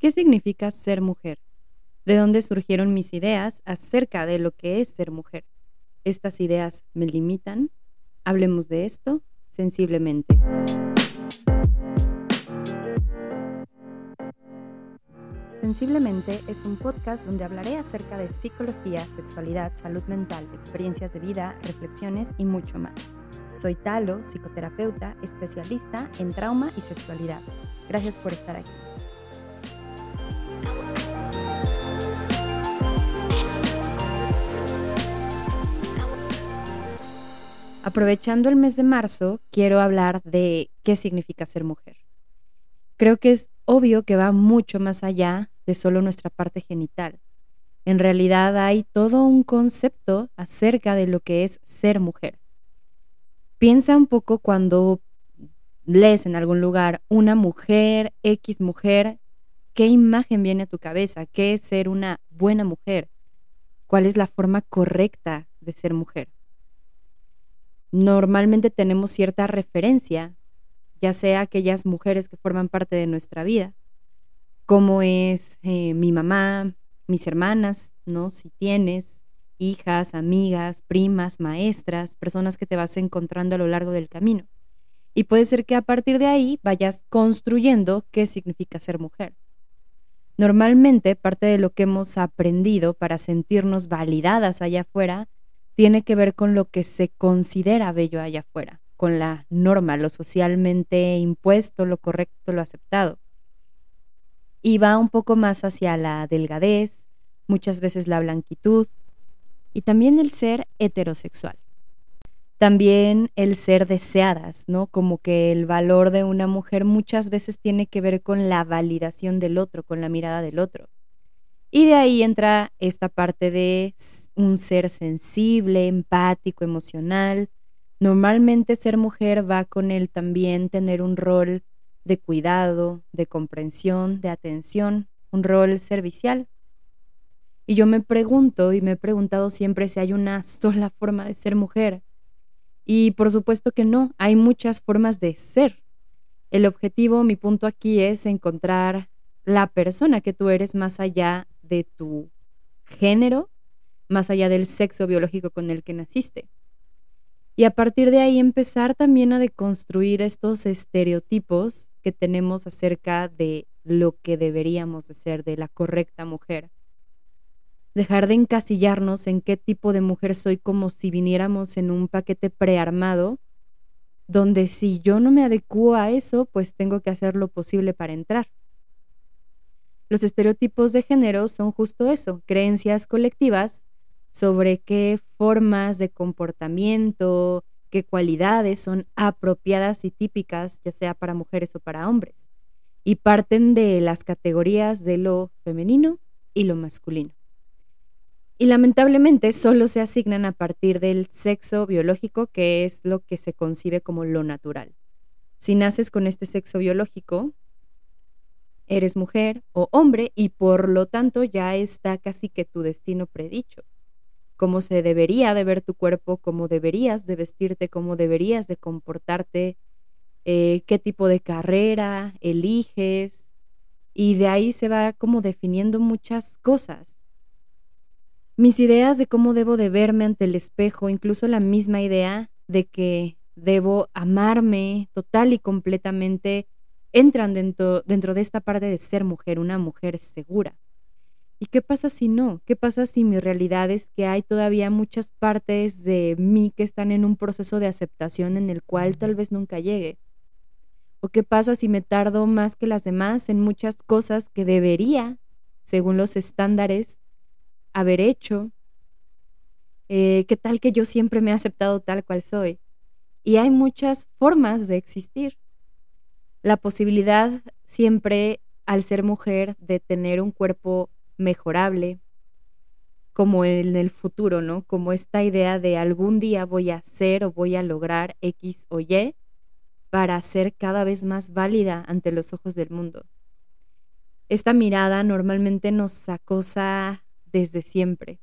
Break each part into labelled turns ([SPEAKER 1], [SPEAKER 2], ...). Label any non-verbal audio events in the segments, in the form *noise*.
[SPEAKER 1] ¿Qué significa ser mujer? ¿De dónde surgieron mis ideas acerca de lo que es ser mujer? ¿Estas ideas me limitan? Hablemos de esto sensiblemente. Sensiblemente es un podcast donde hablaré acerca de psicología, sexualidad, salud mental, experiencias de vida, reflexiones y mucho más. Soy Talo, psicoterapeuta, especialista en trauma y sexualidad. Gracias por estar aquí. Aprovechando el mes de marzo, quiero hablar de qué significa ser mujer. Creo que es obvio que va mucho más allá de solo nuestra parte genital. En realidad hay todo un concepto acerca de lo que es ser mujer. Piensa un poco cuando lees en algún lugar una mujer, X mujer, ¿qué imagen viene a tu cabeza? ¿Qué es ser una buena mujer? ¿Cuál es la forma correcta de ser mujer? Normalmente tenemos cierta referencia, ya sea aquellas mujeres que forman parte de nuestra vida, como es eh, mi mamá, mis hermanas, ¿no? Si tienes, hijas, amigas, primas, maestras, personas que te vas encontrando a lo largo del camino. Y puede ser que a partir de ahí vayas construyendo qué significa ser mujer. Normalmente parte de lo que hemos aprendido para sentirnos validadas allá afuera tiene que ver con lo que se considera bello allá afuera, con la norma, lo socialmente impuesto, lo correcto, lo aceptado. Y va un poco más hacia la delgadez, muchas veces la blanquitud, y también el ser heterosexual. También el ser deseadas, ¿no? Como que el valor de una mujer muchas veces tiene que ver con la validación del otro, con la mirada del otro. Y de ahí entra esta parte de un ser sensible, empático, emocional. Normalmente ser mujer va con el también tener un rol de cuidado, de comprensión, de atención, un rol servicial. Y yo me pregunto y me he preguntado siempre si hay una sola forma de ser mujer. Y por supuesto que no, hay muchas formas de ser. El objetivo, mi punto aquí es encontrar la persona que tú eres más allá de tu género, más allá del sexo biológico con el que naciste. Y a partir de ahí empezar también a deconstruir estos estereotipos que tenemos acerca de lo que deberíamos de ser, de la correcta mujer dejar de encasillarnos en qué tipo de mujer soy como si viniéramos en un paquete prearmado, donde si yo no me adecuo a eso, pues tengo que hacer lo posible para entrar. Los estereotipos de género son justo eso, creencias colectivas sobre qué formas de comportamiento, qué cualidades son apropiadas y típicas, ya sea para mujeres o para hombres, y parten de las categorías de lo femenino y lo masculino y lamentablemente solo se asignan a partir del sexo biológico, que es lo que se concibe como lo natural. Si naces con este sexo biológico, eres mujer o hombre y por lo tanto ya está casi que tu destino predicho. Cómo se debería de ver tu cuerpo, cómo deberías de vestirte, cómo deberías de comportarte, eh, qué tipo de carrera eliges. Y de ahí se va como definiendo muchas cosas mis ideas de cómo debo de verme ante el espejo, incluso la misma idea de que debo amarme total y completamente, entran dentro, dentro de esta parte de ser mujer, una mujer segura. ¿Y qué pasa si no? ¿Qué pasa si mi realidad es que hay todavía muchas partes de mí que están en un proceso de aceptación en el cual tal vez nunca llegue? ¿O qué pasa si me tardo más que las demás en muchas cosas que debería, según los estándares haber hecho, eh, qué tal que yo siempre me he aceptado tal cual soy. Y hay muchas formas de existir. La posibilidad siempre al ser mujer de tener un cuerpo mejorable, como en el futuro, ¿no? Como esta idea de algún día voy a ser o voy a lograr X o Y para ser cada vez más válida ante los ojos del mundo. Esta mirada normalmente nos acosa desde siempre.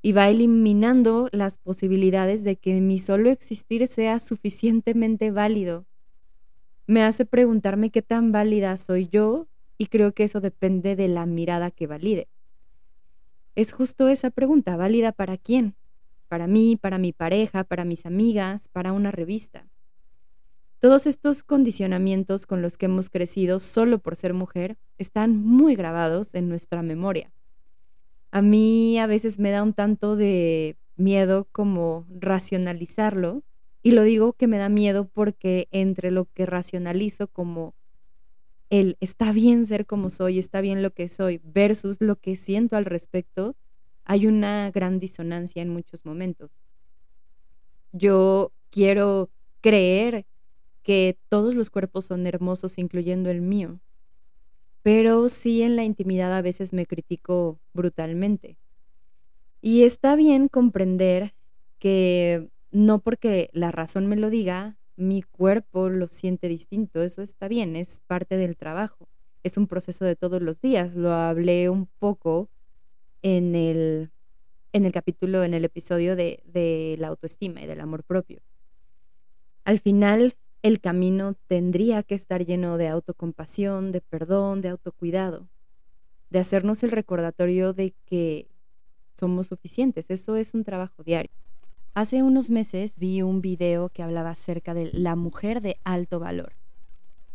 [SPEAKER 1] Y va eliminando las posibilidades de que mi solo existir sea suficientemente válido. Me hace preguntarme qué tan válida soy yo Y creo que eso depende de la mirada que valide. Es justo esa pregunta, ¿válida para quién? Para mí, para mi pareja, para mis amigas, para una revista. Todos estos condicionamientos con los que hemos crecido solo por ser mujer están muy grabados en nuestra memoria. A mí a veces me da un tanto de miedo como racionalizarlo y lo digo que me da miedo porque entre lo que racionalizo como el está bien ser como soy, está bien lo que soy, versus lo que siento al respecto, hay una gran disonancia en muchos momentos. Yo quiero creer que todos los cuerpos son hermosos, incluyendo el mío, pero sí en la intimidad a veces me critico brutalmente. Y está bien comprender que no porque la razón me lo diga, mi cuerpo lo siente distinto, eso está bien, es parte del trabajo, es un proceso de todos los días, lo hablé un poco en el, en el capítulo, en el episodio de, de la autoestima y del amor propio. Al final, el camino tendría que estar lleno de autocompasión, de perdón, de autocuidado, de hacernos el recordatorio de que somos suficientes. Eso es un trabajo diario. Hace unos meses vi un video que hablaba acerca de la mujer de alto valor,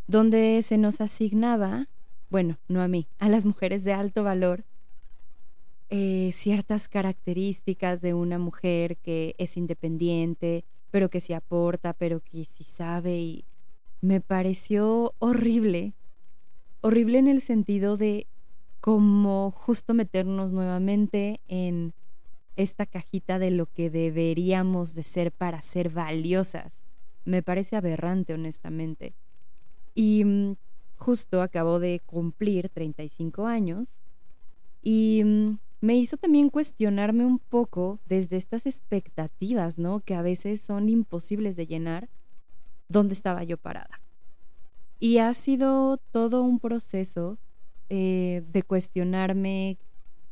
[SPEAKER 1] donde se nos asignaba, bueno, no a mí, a las mujeres de alto valor, eh, ciertas características de una mujer que es independiente, pero que sí aporta, pero que sí sabe y me pareció horrible, horrible en el sentido de como justo meternos nuevamente en esta cajita de lo que deberíamos de ser para ser valiosas. Me parece aberrante, honestamente. Y mm, justo acabo de cumplir 35 años y mm, me hizo también cuestionarme un poco desde estas expectativas, ¿no? Que a veces son imposibles de llenar, dónde estaba yo parada. Y ha sido todo un proceso eh, de cuestionarme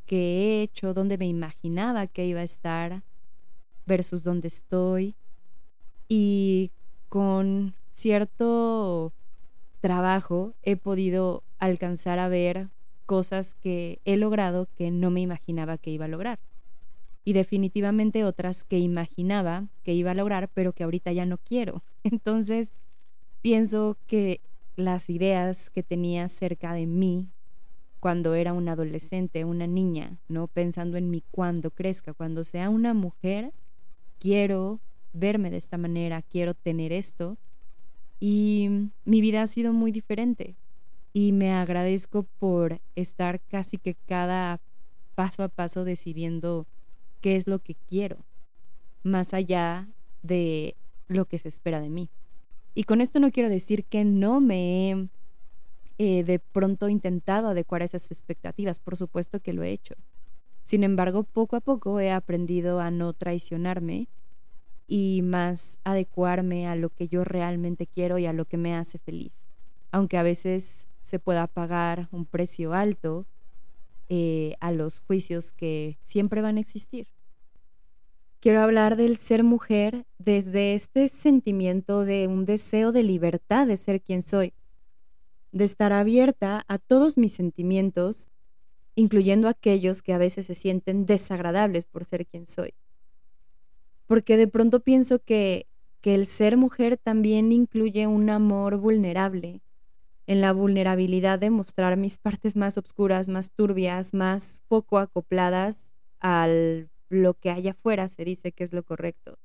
[SPEAKER 1] que he hecho, dónde me imaginaba que iba a estar versus dónde estoy. Y con cierto trabajo he podido alcanzar a ver cosas que he logrado que no me imaginaba que iba a lograr. Y definitivamente otras que imaginaba que iba a lograr, pero que ahorita ya no quiero. *laughs* Entonces, pienso que las ideas que tenía cerca de mí cuando era una adolescente, una niña, ¿no? Pensando en mí cuando crezca, cuando sea una mujer, quiero verme de esta manera, quiero tener esto. Y mi vida ha sido muy diferente. Y me agradezco por estar casi que cada paso a paso decidiendo qué es lo que quiero, más allá de lo que se espera de mí. Y con esto no quiero decir que no me eh, de pronto intentado adecuar esas expectativas, por supuesto que lo he hecho. Sin embargo, poco a poco he aprendido a no traicionarme y más adecuarme a lo que yo realmente quiero y a lo que me hace feliz. Aunque a veces se pueda pagar un precio alto eh, a los juicios que siempre van a existir. Quiero hablar del ser mujer desde este sentimiento de un deseo de libertad de ser quien soy, de estar abierta a todos mis sentimientos, incluyendo aquellos que a veces se sienten desagradables por ser quien soy. Porque de pronto pienso que, que el ser mujer también incluye un amor vulnerable, en la vulnerabilidad de mostrar mis partes más oscuras, más turbias, más poco acopladas a lo que hay afuera, se dice que es lo correcto.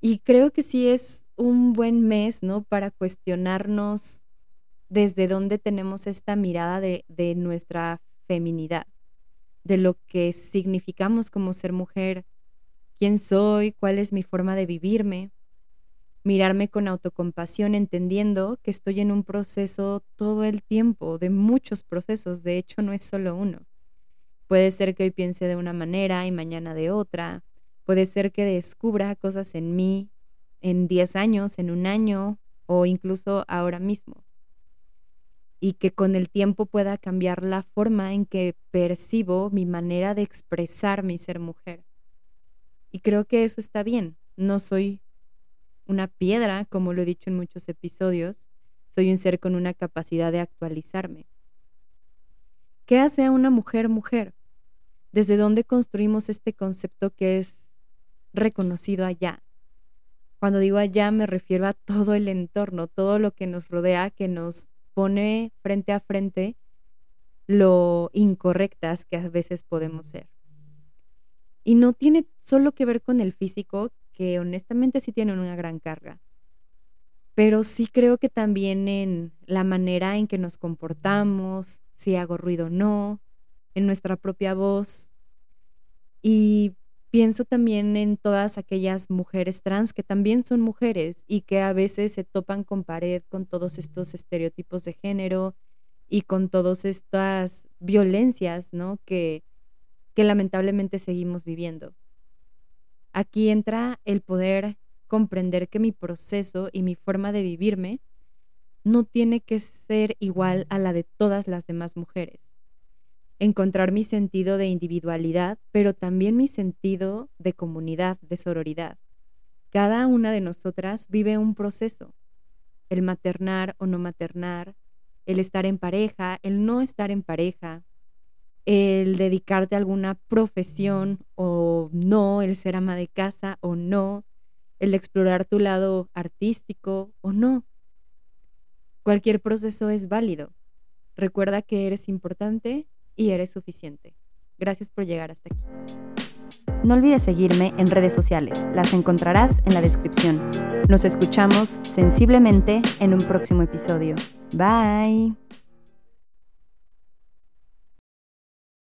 [SPEAKER 1] Y creo que sí es un buen mes, ¿no? Para cuestionarnos desde dónde tenemos esta mirada de, nuestra feminidad, de lo que significamos como ser mujer, quién soy, cuál es mi forma de vivirme, mirarme con autocompasión entendiendo que estoy en un proceso todo el tiempo, de muchos procesos, de hecho no es solo uno. Puede ser que hoy piense de una manera y mañana de otra, puede ser que descubra cosas en mí en 10 años, en un año o incluso ahora mismo y que con el tiempo pueda cambiar la forma en que percibo mi manera de expresar mi ser mujer. Y creo que eso está bien. No soy una piedra, como lo he dicho en muchos episodios, Soy un ser con una capacidad de actualizarme. ¿Qué hace a una mujer mujer? ¿Desde dónde construimos este concepto que es reconocido allá? Cuando digo allá me refiero a todo el entorno, todo lo que nos rodea, que nos pone frente a frente lo incorrectas que a veces podemos ser. Y no tiene solo que ver con el físico, que honestamente sí tiene una gran carga, pero sí creo que también en la manera en que nos comportamos, si hago ruido o no, en nuestra propia voz. Y pienso también en todas aquellas mujeres trans que también son mujeres y que a veces se topan con pared con todos estos estereotipos de género y con todas estas violencias, ¿no? Que, que lamentablemente seguimos viviendo. Aquí entra el poder comprender que mi proceso y mi forma de vivirme no tiene que ser igual a la de todas las demás mujeres. Encontrar mi sentido de individualidad, pero también mi sentido de comunidad, de sororidad. Cada una de nosotras vive un proceso. El maternar o no maternar, el estar en pareja, el no estar en pareja, el dedicarte a alguna profesión o no, el ser ama de casa o no, el explorar tu lado artístico o no. Cualquier proceso es válido. Recuerda que eres importante y eres suficiente. Gracias por llegar hasta aquí.
[SPEAKER 2] No olvides seguirme en redes sociales, las encontrarás en la descripción. Nos escuchamos sensiblemente en un próximo episodio. Bye.